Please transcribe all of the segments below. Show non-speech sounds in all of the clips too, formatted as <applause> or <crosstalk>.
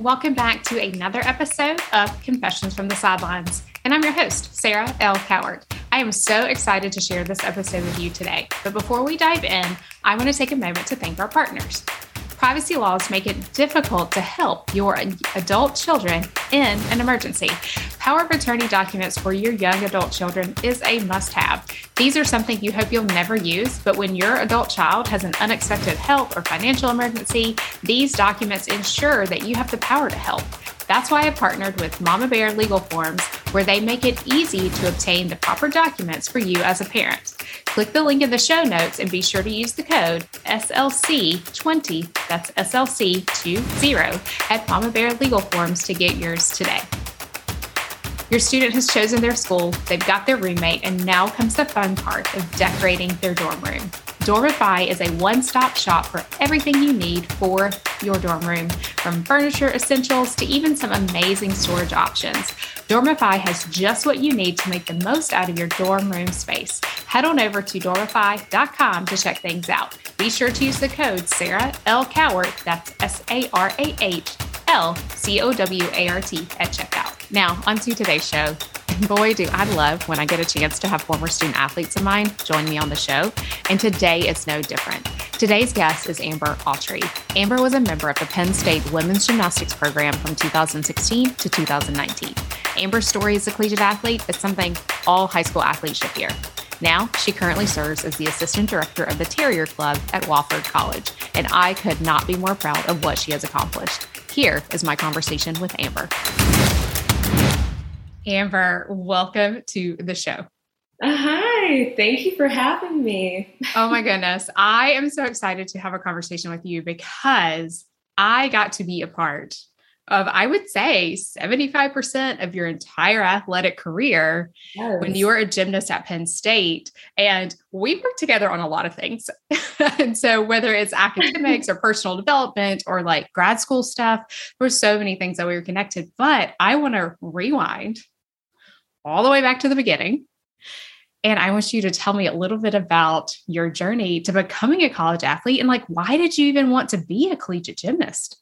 Welcome back to another episode of Confessions from the Sidelines. And I'm your host, Sarah L. Cowart. I am so excited to share this episode with you today. But before we dive in, I want to take a moment to thank our partners privacy laws make it difficult to help your adult children in an emergency. Power of attorney documents for your young adult children is a must have. These are something you hope you'll never use, but when your adult child has an unexpected health or financial emergency, these documents ensure that you have the power to help. That's why I partnered with Mama Bear Legal Forms, where they make it easy to obtain the proper documents for you as a parent. Click the link in the show notes and be sure to use the code SLC20, that's SLC20, at Mama Bear Legal Forms to get yours today. Your student has chosen their school, they've got their roommate, and now comes the fun part of decorating their dorm room. Dormify is a one stop shop for everything you need for your dorm room, from furniture essentials to even some amazing storage options. Dormify has just what you need to make the most out of your dorm room space. Head on over to dormify.com to check things out. Be sure to use the code Sarah L. Cowart, that's S A R A H L C O W A R T, at checkout. Now, on to today's show. <laughs> Boy, do I love when I get a chance to have former student athletes of mine join me on the show. And today it's no different. Today's guest is Amber Autry. Amber was a member of the Penn State women's gymnastics program from 2016 to 2019. Amber's story as a collegiate athlete is something all high school athletes should hear. Now, she currently serves as the assistant director of the Terrier Club at Wofford College, and I could not be more proud of what she has accomplished. Here is my conversation with Amber. Amber, welcome to the show. Hi, thank you for having me. oh my goodness. I am so excited to have a conversation with you because I got to be a part of, I would say, 75% of your entire athletic career yes. when you were a gymnast at Penn State. And we worked together on a lot of things. <laughs> and so, whether it's <laughs> academics or personal development or like grad school stuff, there were so many things that we were connected. But I want to rewind all the way back to the beginning. And I want you to tell me a little bit about your journey to becoming a college athlete and like, why did you even want to be a collegiate gymnast?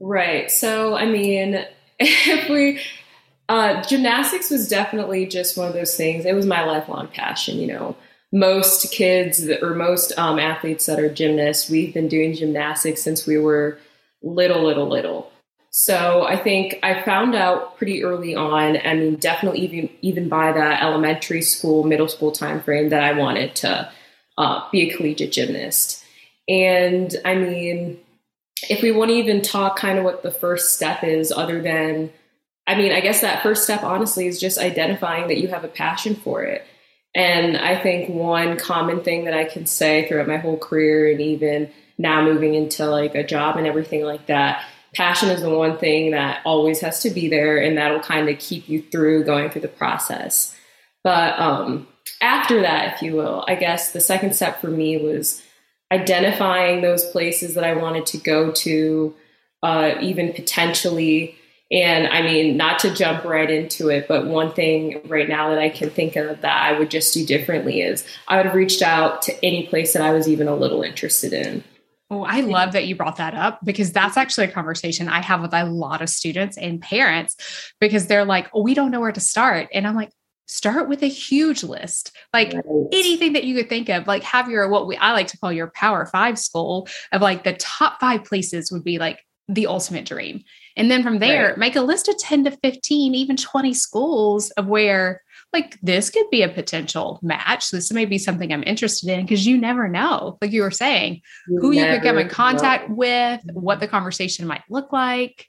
Right. So, I mean, <laughs> if we, uh, gymnastics was definitely just one of those things. It was my lifelong passion. You know, most kids or most um, athletes that are gymnasts, we've been doing gymnastics since we were little, little, little. So I think I found out pretty early on. I mean, definitely even even by the elementary school, middle school time frame that I wanted to uh, be a collegiate gymnast. And I mean, if we want to even talk kind of what the first step is, other than, I mean, I guess that first step honestly is just identifying that you have a passion for it. And I think one common thing that I can say throughout my whole career and even now moving into like a job and everything like that passion is the one thing that always has to be there and that'll kind of keep you through going through the process. But um, after that if you will i guess the second step for me was identifying those places that i wanted to go to uh, even potentially. And i mean not to jump right into it but one thing right now that i can think of that i would just do differently is i would have reached out to any place that i was even a little interested in Oh, I love that you brought that up because that's actually a conversation I have with a lot of students and parents because they're like, oh, we don't know where to start. And I'm like, start with a huge list, like right. anything that you could think of, like have your, what we, I like to call your power five school of like the top five places would be like the ultimate dream. And then from there, right. make a list of 10 to 15, even 20 schools of where like this could be a potential match. This may be something I'm interested in because you never know, like you were saying, you who you could come in contact know. with, what the conversation might look like.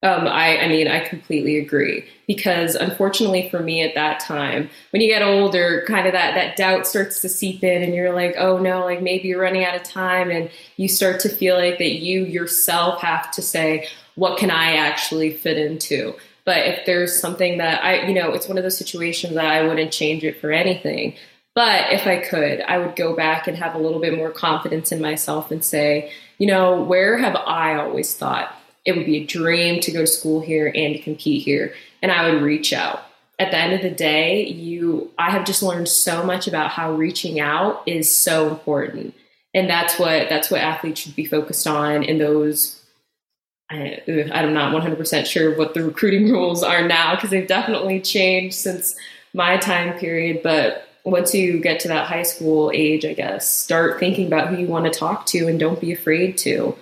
Um, I, I mean, I completely agree because unfortunately for me at that time, when you get older, kind of that, that doubt starts to seep in and you're like, oh no, like maybe you're running out of time and you start to feel like that you yourself have to say, what can I actually fit into? But if there's something that I, you know, it's one of those situations that I wouldn't change it for anything. But if I could, I would go back and have a little bit more confidence in myself and say, you know, where have I always thought it would be a dream to go to school here and compete here? And I would reach out. At the end of the day, you I have just learned so much about how reaching out is so important. And that's what that's what athletes should be focused on in those I, I'm not 100% sure what the recruiting <laughs> rules are now because they've definitely changed since my time period. But once you get to that high school age, I guess, start thinking about who you want to talk to and don't be afraid to.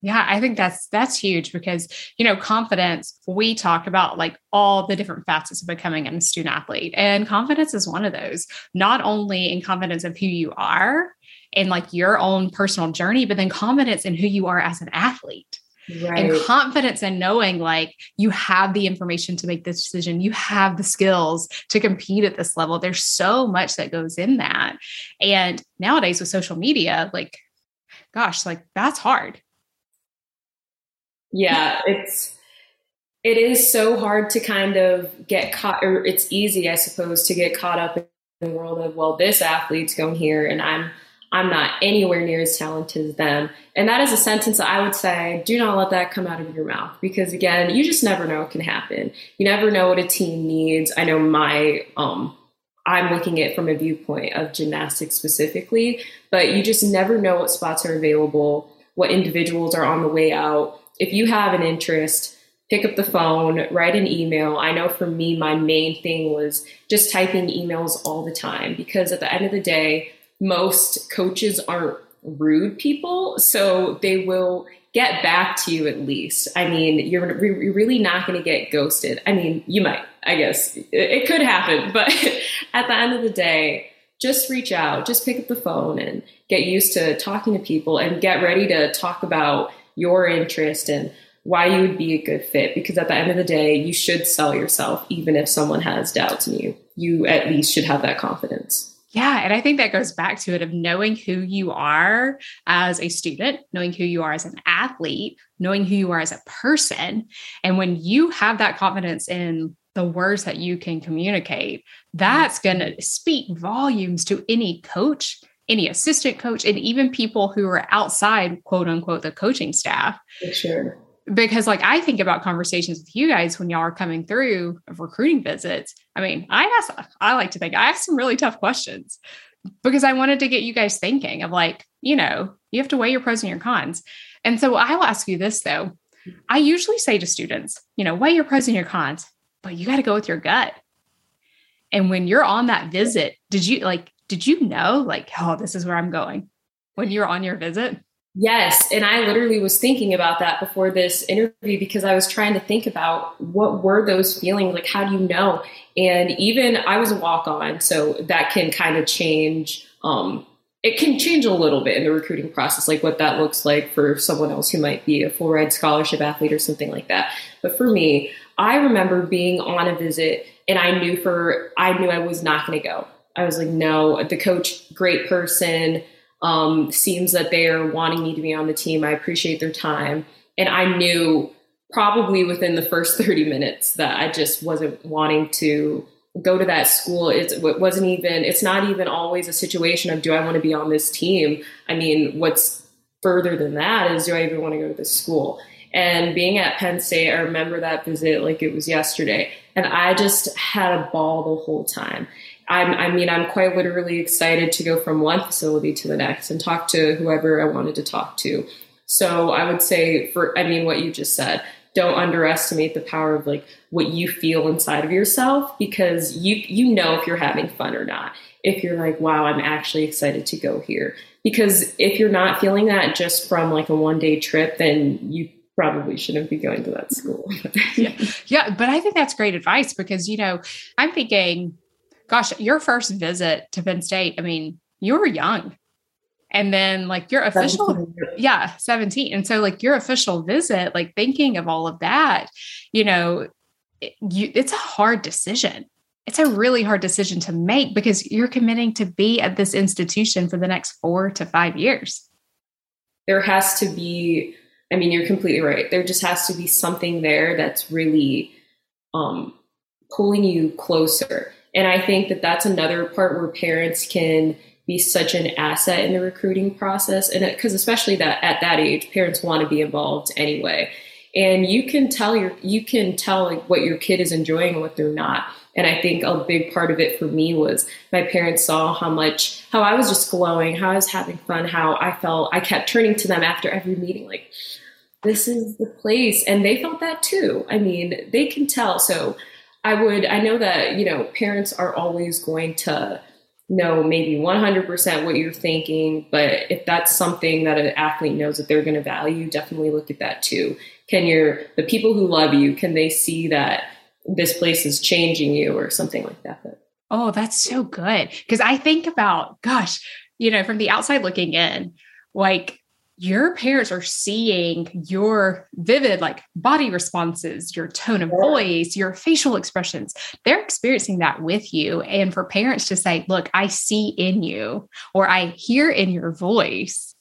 Yeah, I think that's that's huge because you know confidence. We talk about like all the different facets of becoming a student athlete, and confidence is one of those. Not only in confidence of who you are and like your own personal journey, but then confidence in who you are as an athlete. Right. And confidence in knowing like you have the information to make this decision, you have the skills to compete at this level. There's so much that goes in that. And nowadays with social media, like, gosh, like that's hard yeah, it's it is so hard to kind of get caught or it's easy, I suppose, to get caught up in the world of, well, this athlete's going here and I'm I'm not anywhere near as talented as them. And that is a sentence that I would say, do not let that come out of your mouth because again, you just never know what can happen. You never know what a team needs. I know my um I'm looking at from a viewpoint of gymnastics specifically, but you just never know what spots are available, what individuals are on the way out if you have an interest, pick up the phone, write an email. I know for me, my main thing was just typing emails all the time because at the end of the day, most coaches aren't rude people. So they will get back to you at least. I mean, you're, you're really not going to get ghosted. I mean, you might, I guess it could happen, <laughs> but at the end of the day, just reach out, just pick up the phone and get used to talking to people and get ready to talk about your interest and why you would be a good fit because at the end of the day you should sell yourself even if someone has doubts in you you at least should have that confidence yeah. And I think that goes back to it of knowing who you are as a student, knowing who you are as an athlete, knowing who you are as a person. And when you have that confidence in the words that you can communicate, that's mm-hmm. going to speak volumes to any coach any assistant coach and even people who are outside quote unquote the coaching staff For sure because like i think about conversations with you guys when y'all are coming through of recruiting visits. I mean i ask i like to think i ask some really tough questions because i wanted to get you guys thinking of like you know you have to weigh your pros and your cons. And so i will ask you this though. I usually say to students you know weigh your pros and your cons but you got to go with your gut. And when you're on that visit did you like did you know like oh this is where i'm going when you're on your visit yes and i literally was thinking about that before this interview because i was trying to think about what were those feelings like how do you know and even i was a walk on so that can kind of change um, it can change a little bit in the recruiting process, like what that looks like for someone else who might be a full ride scholarship athlete or something like that. But for me, I remember being on a visit and I knew for I knew I was not going to go. I was like, no, the coach, great person. Um, seems that they're wanting me to be on the team. I appreciate their time. And I knew probably within the first <laughs> 30 minutes that I just wasn't wanting to go to that school. It's, it wasn't even, it's not even always a situation of, do I want to be on this team? I mean, what's further than that is, do I even want to go to this school? And being at Penn State, I remember that visit like it was yesterday. And I just had a ball the whole time. I'm, I mean, I'm quite literally excited to go from one facility to the next and talk to whoever I wanted to talk to. So I would say, for I mean, what you just said, don't underestimate the power of like what you feel inside of yourself because you you know if you're having fun or not. If you're like, wow, I'm actually excited to go here. Because if you're not feeling that just from like a one day trip, then you probably shouldn't be going to that school. <laughs> yeah. yeah, but I think that's great advice because you know, I'm thinking gosh, your first visit to Penn State, I mean, you were young. And then like your official, 17. yeah, 17. And so like your official visit, like thinking of all of that, you know, it, you, it's a hard decision. It's a really hard decision to make because you're committing to be at this institution for the next four to five years. There has to be, I mean, you're completely right. There just has to be something there that's really um, pulling you closer and I think that that's another part where parents can be such an asset in the recruiting process. And because especially that at that age, parents want to be involved anyway. And you can tell your you can tell like what your kid is enjoying and what they're not. And I think a big part of it for me was my parents saw how much how I was just glowing, how I was having fun, how I felt I kept turning to them after every meeting, like, this is the place. And they felt that too. I mean, they can tell. So I would, I know that, you know, parents are always going to know maybe 100% what you're thinking, but if that's something that an athlete knows that they're going to value, definitely look at that too. Can your, the people who love you, can they see that this place is changing you or something like that? Oh, that's so good. Because I think about, gosh, you know, from the outside looking in, like your parents are seeing your vivid like body responses your tone of voice your facial expressions. They're experiencing that with you. And for parents to say look i see in you or i hear in your voice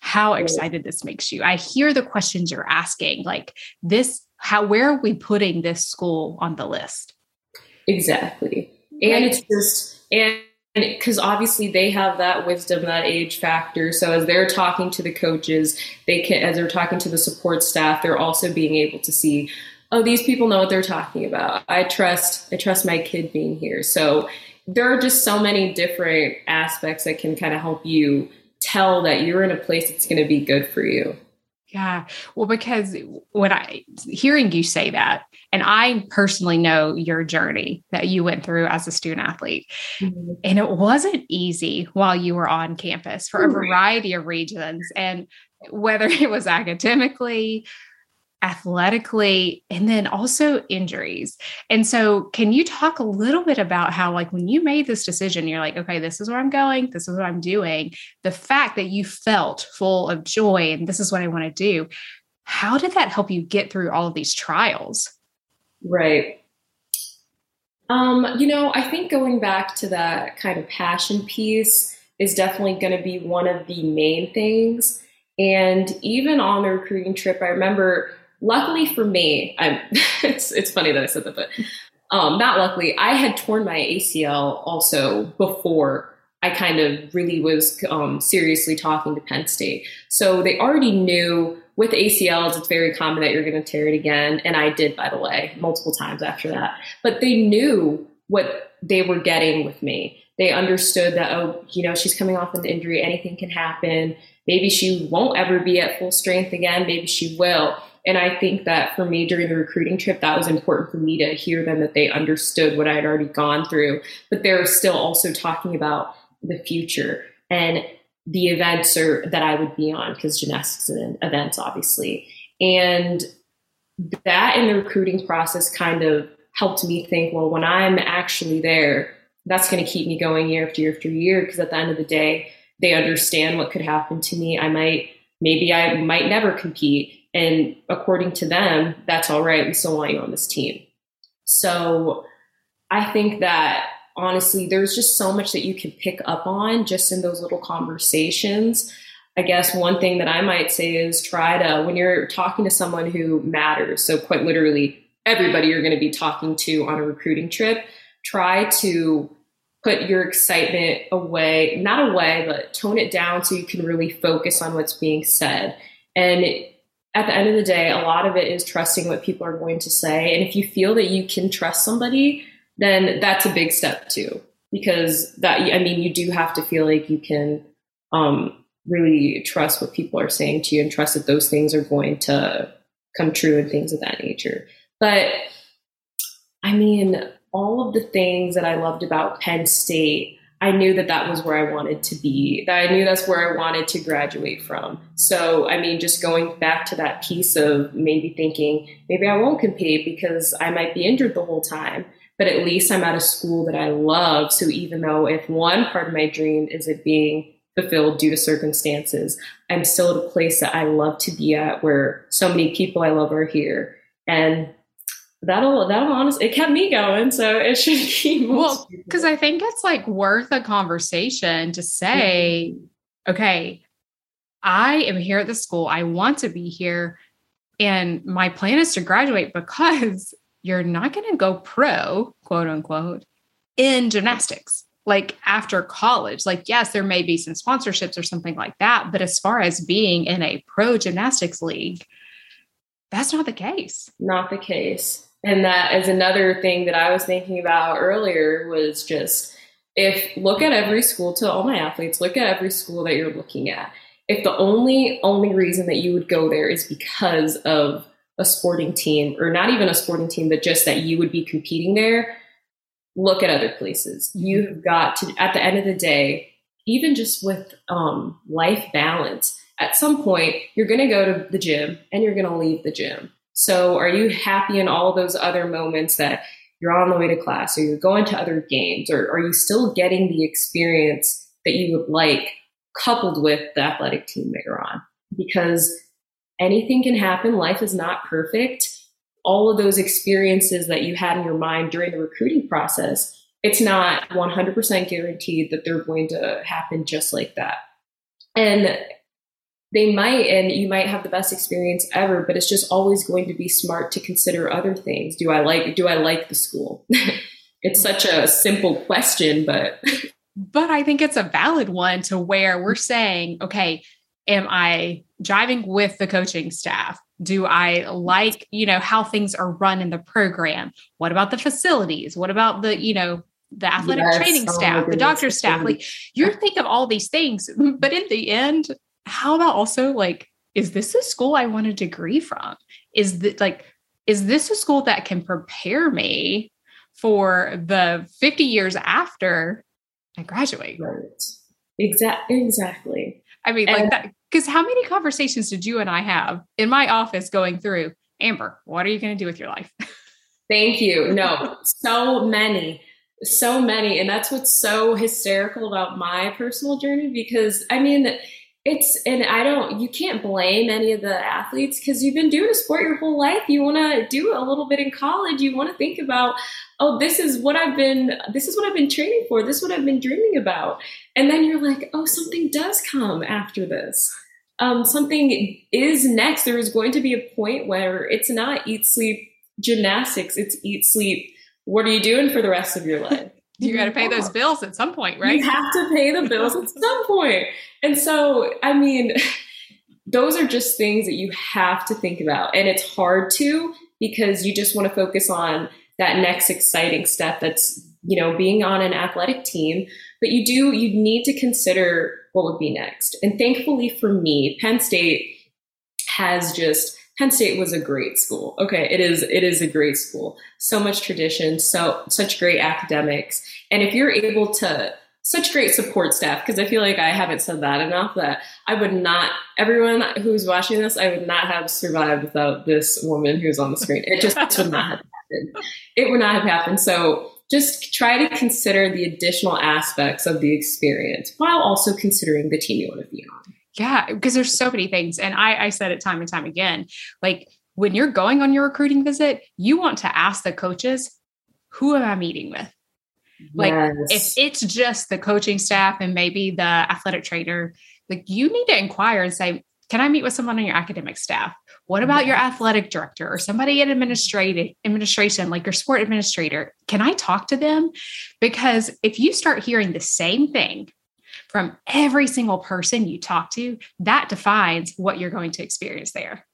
how excited this makes you. I hear the questions you're asking like this how where are we putting this school on the list? Exactly. And it's just and because obviously they have that wisdom, that age factor. So as they're talking to the coaches, they can, as they're talking to the support staff, they're also being able to see, oh, these people know what they're talking about. I trust, I trust my kid being here. So there are just so many different aspects that can kind of help you tell that you're in a place that's going to be good for you. Yeah. Well, because when I hearing you say that, and I personally know your journey that you went through as a student athlete. Mm-hmm. And it wasn't easy while you were on campus for a variety of reasons. And whether <laughs> it was academically, athletically, and then also injuries. And so, can you talk a little bit about how, like, when you made this decision, you're like, okay, this is where I'm going, this is what I'm doing, the fact that you felt full of joy and this is what I want to do. How did that help you get through all of these trials? Right. Um, you know, I think going back to that kind of passion piece is definitely going to be one of the main things. And even on the recruiting trip, I remember, luckily for me, I'm, <laughs> it's, it's funny that I said that, but um, not luckily, I had torn my ACL also before I kind of really was um, seriously talking to Penn State. So they already knew with ACLs, it's very common that you're going to tear it again. And I did, by the way, multiple times after that. But they knew what they were getting with me. They understood that, oh, you know, she's coming off an injury, anything can happen. Maybe she won't ever be at full strength again. Maybe she will. And I think that for me during the recruiting trip, that was important for me to hear them that they understood what I had already gone through. But they're still also talking about the future. And the events or that I would be on because gymnastics and events, obviously. And that in the recruiting process kind of helped me think, well, when I'm actually there, that's going to keep me going year after year after year because at the end of the day, they understand what could happen to me. I might, maybe I might never compete. And according to them, that's all right. We still want you on this team. So I think that honestly, there's just so much that you can pick up on just in those little conversations. I guess one thing that I might say is try to, when you're talking to someone who matters, so quite literally everybody you're going to be talking to on a recruiting trip, try to put your excitement away, not away, but tone it down so you can really focus on what's being said. And at the end of the day, a lot of it is trusting what people are going to say. And if you feel that you can trust somebody, then that's a big step too. Because that, I mean, you do have to feel like you can um, really trust what people are saying to you and trust that those things are going to come true and things of that nature. But I mean, all of the things that I loved about Penn State, I knew that that was where I wanted to be, that I knew that's where I wanted to graduate from. So, I mean, just going back to that piece of maybe thinking, maybe I won't compete because I might be injured the whole time but at least I'm at a school that I love. So even though if one part of my dream is it being fulfilled due to circumstances, I'm still at a place that I love to be at where so many people I love are here. And that'll that'll honestly it kept me going. So it should <laughs> keep well because I think it's like worth a conversation to say, mm-hmm. okay, I am here at the school. I want to be here. And my plan is to graduate because <laughs> you're not going to go pro, quote unquote, in gymnastics. Like after college, like, yes, there may be some sponsorships or something like that. But as far as being in a pro gymnastics league, that's not the case. Not the case. And that is another thing that I was thinking about earlier was just if look at every school to all my athletes, look at every school that you're looking at. if the only only reason that you would go there is because of a sporting team or not even a sporting team but just that you would be competing there look at other places mm-hmm. you've got to at the end of the day even just with um, life balance at some point you're going to go to the gym and you're going to leave the gym so are you happy in all those other moments that you're on the way to class or you're going to other games? Or are you still getting the experience that you would like coupled with the athletic team that you're on? Because anything can happen. Life is not perfect. All of those experiences that you had in your mind during the recruiting process it's not 100% guaranteed that they're going to happen just like that. And they might and you might have the best experience ever but it's just always going to be smart to consider other things. Do i like do i like the school? <laughs> It's such a simple question but <laughs> but i think it's a valid one to where we're saying okay am i driving with the coaching staff? Do i like you know how things are run in the program? What about the facilities? What about the you know the athletic yes, training oh staff the doctor staff? like you're thinking of all these things <laughs> but in the end how about also like, is this a school I want a degree from? Is that like, is this a school that can prepare me for the 50 years after I graduate? Right. Exactly. Exactly. I mean, and- like that, because how many conversations did you and I have in my office going through, Amber, what are you going to do with your life? <laughs> Thank you. No, so many, so many. And that's what's so hysterical about my personal journey because I mean, it's and i don't you can't blame any of the athletes because you've been doing a sport your whole life. You want to do a little bit in college. You want to think about oh this is what i've been this is what i've been training for. This is what i've been dreaming about. And then you're like oh something does come after this. Um, something is next. There is going to be a point where it's not eat sleep gymnastics. It's eat sleep. What are you doing for the rest of your life you got to pay those bills at some point, right? You have to pay the bills at <laughs> some point. And so, I mean, those are just things that you have to think about. And it's hard to because you just want to focus on that next exciting step that's, you know, being on an athletic team. But you do, you need to consider what would be next. And thankfully for me, Penn State has just Penn State was a great school. Okay, it is it is a great school. So much tradition, so such great academics. And if you're able to such great support staff because I feel like I haven't said that enough that I would not everyone who's watching this I would not have survived without this woman who's on the screen. It just would not have happened. It would not have happened. So just try to consider the additional aspects of the experience while also considering the team you want to be on. Yeah, because there's so many things. And I, I said it time and time again. Like when you're going on your recruiting visit, you want to ask the coaches, who am I meeting with? Like yes. if it's just the coaching staff and maybe the athletic trainer, like you need to inquire and say, can I meet with someone on your academic staff? What about your athletic director or somebody in administrative administration, like your sport administrator? Can I talk to them? Because if you start hearing the same thing from every single person you talk to, that defines what you're going to experience there.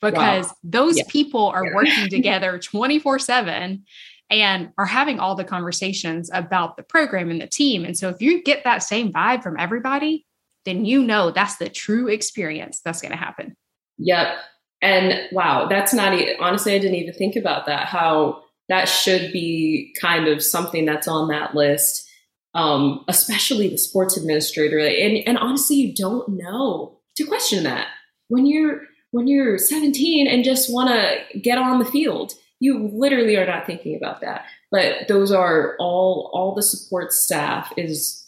Because wow. those yeah. people are yeah. working <laughs> together 24 7 and are having all the conversations about the program and the team. And so if you get that same vibe from everybody, then you know that's the true experience that's going to happen. Yep. And wow, that's not honestly, I didn't even think about that. How that should be kind of something that's on that list um, especially the sports administrator. And, and honestly, you don't know to question that when you're when you're 17 and just want to get on the field. You literally are not thinking about that. But those are all all the support staff is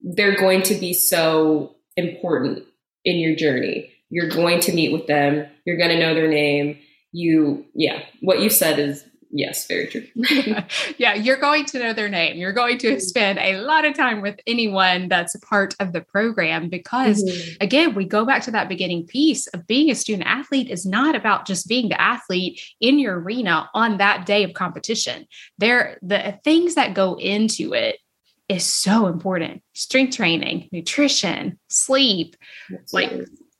they're going to be so important in your journey. You're going to meet with them. You're going to know their name. You, yeah, what you said is Yes, very true. <laughs> <laughs> yeah, you're going to know their name. You're going to spend a lot of time with anyone that's a part of the program because, mm-hmm. again, we go back to that beginning piece of being a student athlete is not about just being the athlete in your arena on that day of competition. There, the things that go into it is so important strength training, nutrition, sleep, like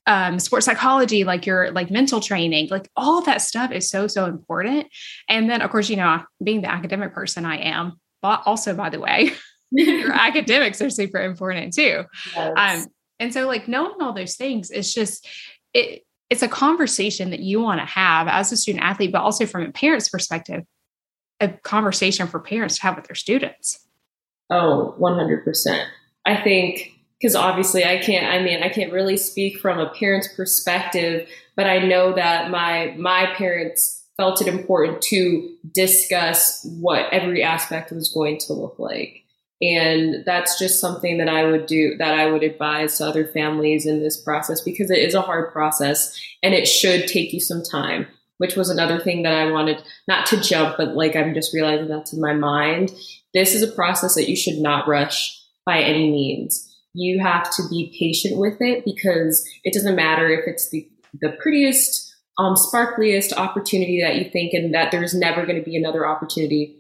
um, sports psychology, like your like mental training, like all that stuff is so so important. And then of course, you know, being the academic person I am, but also by the way, <laughs> your <laughs> academics are super important too. Yes. Um, And so like knowing all those things, it's just it it's a conversation that you want to have as a student athlete, but also from a parent's perspective, a conversation for parents to have with their students. Oh, 100%. I think because obviously I can't I mean I can't really speak from a parent's perspective, but I know that my my parents felt it important to discuss what every aspect was going to look like. And that's just something that I would do, that I would advise to other families in this process because it is a hard process and it should take you some time, which was another thing that I wanted not to jump, but like I'm just realizing that's in my mind. This is a process that you should not rush by any means. You have to be patient with it because it doesn't matter if it's the, the prettiest, um, sparkliest opportunity that you think and that there's never going to be another opportunity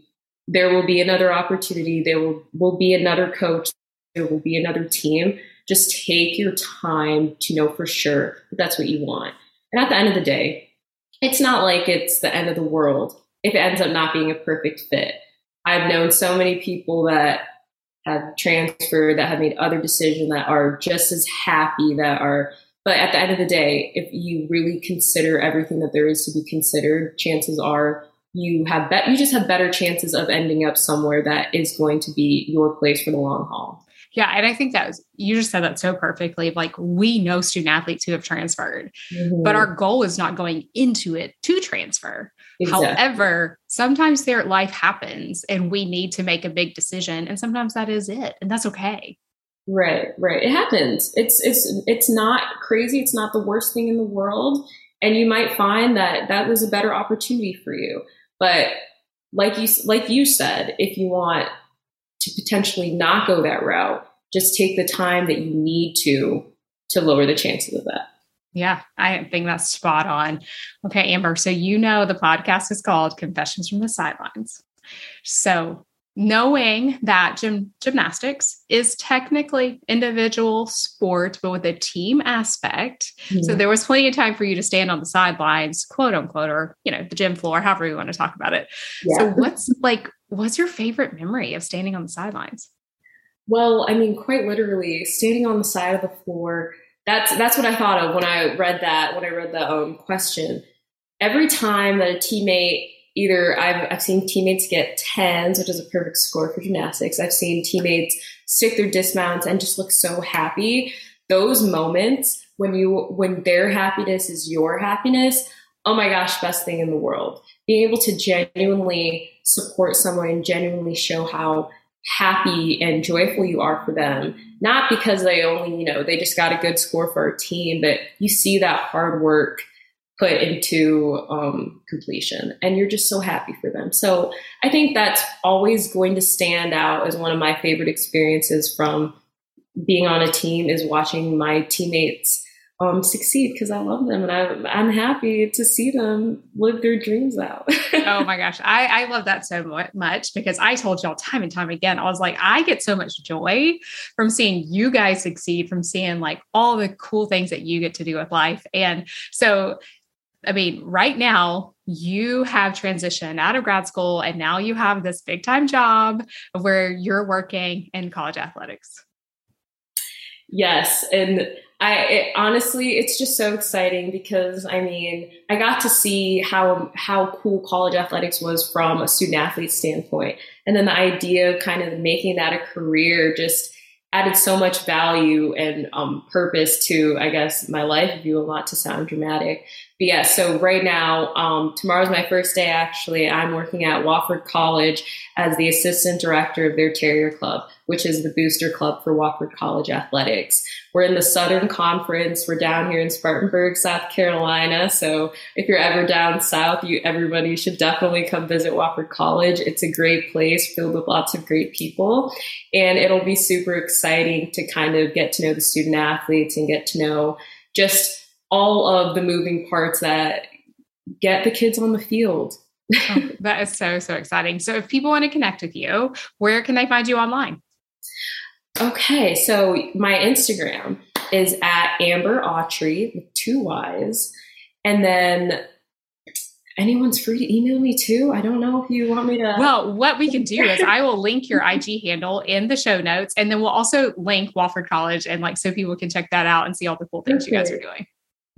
there will be another opportunity. There will, will be another coach. There will be another team. Just take your time to know for sure that that's what you want. And at the end of the day, it's not like it's the end of the world if it ends up not being a perfect fit. I've known so many people that have transferred, that have made other decisions that are just as happy, that are, but at the end of the day, if you really consider everything that there is to be considered, chances are you have bet you just have better chances of ending up somewhere that is going to be your place for the long haul. Yeah, and I think that was you just said that so perfectly. Like we know student athletes who have transferred, mm-hmm. but our goal is not going into it to transfer. Exactly. However, sometimes their life happens and we need to make a big decision and sometimes that is it and that's okay. Right, right. It happens. It's it's it's not crazy. It's not the worst thing in the world and you might find that that was a better opportunity for you. But like you like you said, if you want to potentially not go that route, just take the time that you need to to lower the chances of that. Yeah, I think that's spot on. Okay, Amber. So you know the podcast is called Confessions from the Sidelines. So knowing that gym, gymnastics is technically individual sport but with a team aspect mm-hmm. so there was plenty of time for you to stand on the sidelines quote unquote or you know the gym floor however you want to talk about it yeah. so what's like what's your favorite memory of standing on the sidelines well i mean quite literally standing on the side of the floor that's that's what i thought of when i read that when i read the um, question every time that a teammate either I've, I've seen teammates get tens, which is a perfect score for gymnastics. I've seen teammates stick their dismounts and just look so happy. Those moments when you when their happiness is your happiness, oh my gosh, best thing in the world. Being able to genuinely support someone and genuinely show how happy and joyful you are for them. Not because they only you know they just got a good score for our team but you see that hard work put into um, completion and you're just so happy for them. So i think that's always going to stand out as one of my favorite experiences from being on a team is watching my teammates um, succeed because I love them and I'm, I'm happy to see them live their dreams out. <laughs> oh my gosh. I, I love that so much because I told y'all time and time again, I was like, I get so much joy from seeing you guys succeed, from seeing like all the cool things that you get to do with life. And so I mean, right now you have transitioned out of grad school and now you have this big time job where you're working in college athletics. Yes. And I it, honestly, it's just so exciting because I mean, I got to see how how cool college athletics was from a student athlete standpoint, and then the idea of kind of making that a career just added so much value and um, purpose to, I guess, my life, if you will, not to sound dramatic. Yeah, so right now, um, tomorrow's my first day actually. I'm working at Wofford College as the assistant director of their Terrier Club, which is the booster club for Wofford College Athletics. We're in the Southern Conference. We're down here in Spartanburg, South Carolina. So if you're ever down south, you everybody should definitely come visit Wofford College. It's a great place filled with lots of great people. And it'll be super exciting to kind of get to know the student athletes and get to know just all of the moving parts that get the kids on the field. <laughs> oh, that is so, so exciting. So, if people want to connect with you, where can they find you online? Okay, so my Instagram is at Amber Autry with two Y's. And then anyone's free to email me too. I don't know if you want me to. Well, what we can do is I will link your IG handle in the show notes, and then we'll also link Wofford College, and like so people can check that out and see all the cool things okay. you guys are doing.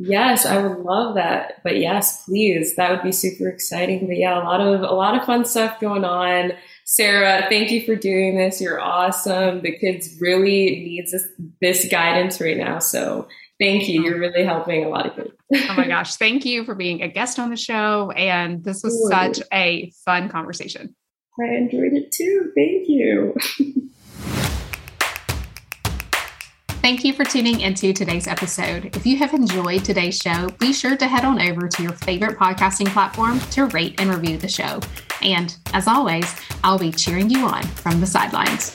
Yes, I would love that. But yes, please, that would be super exciting. But yeah, a lot of a lot of fun stuff going on. Sarah, thank you for doing this. You're awesome. The kids really needs this, this guidance right now. So thank you. You're really helping a lot of kids. oh my gosh. Thank you for being a guest on the show. And this was such a fun conversation. I enjoyed it too. Thank you. <laughs> Thank you for tuning into today's episode. If you have enjoyed today's show, be sure to head on over to your favorite podcasting platform to rate and review the show. And as always, I'll be cheering you on from the sidelines.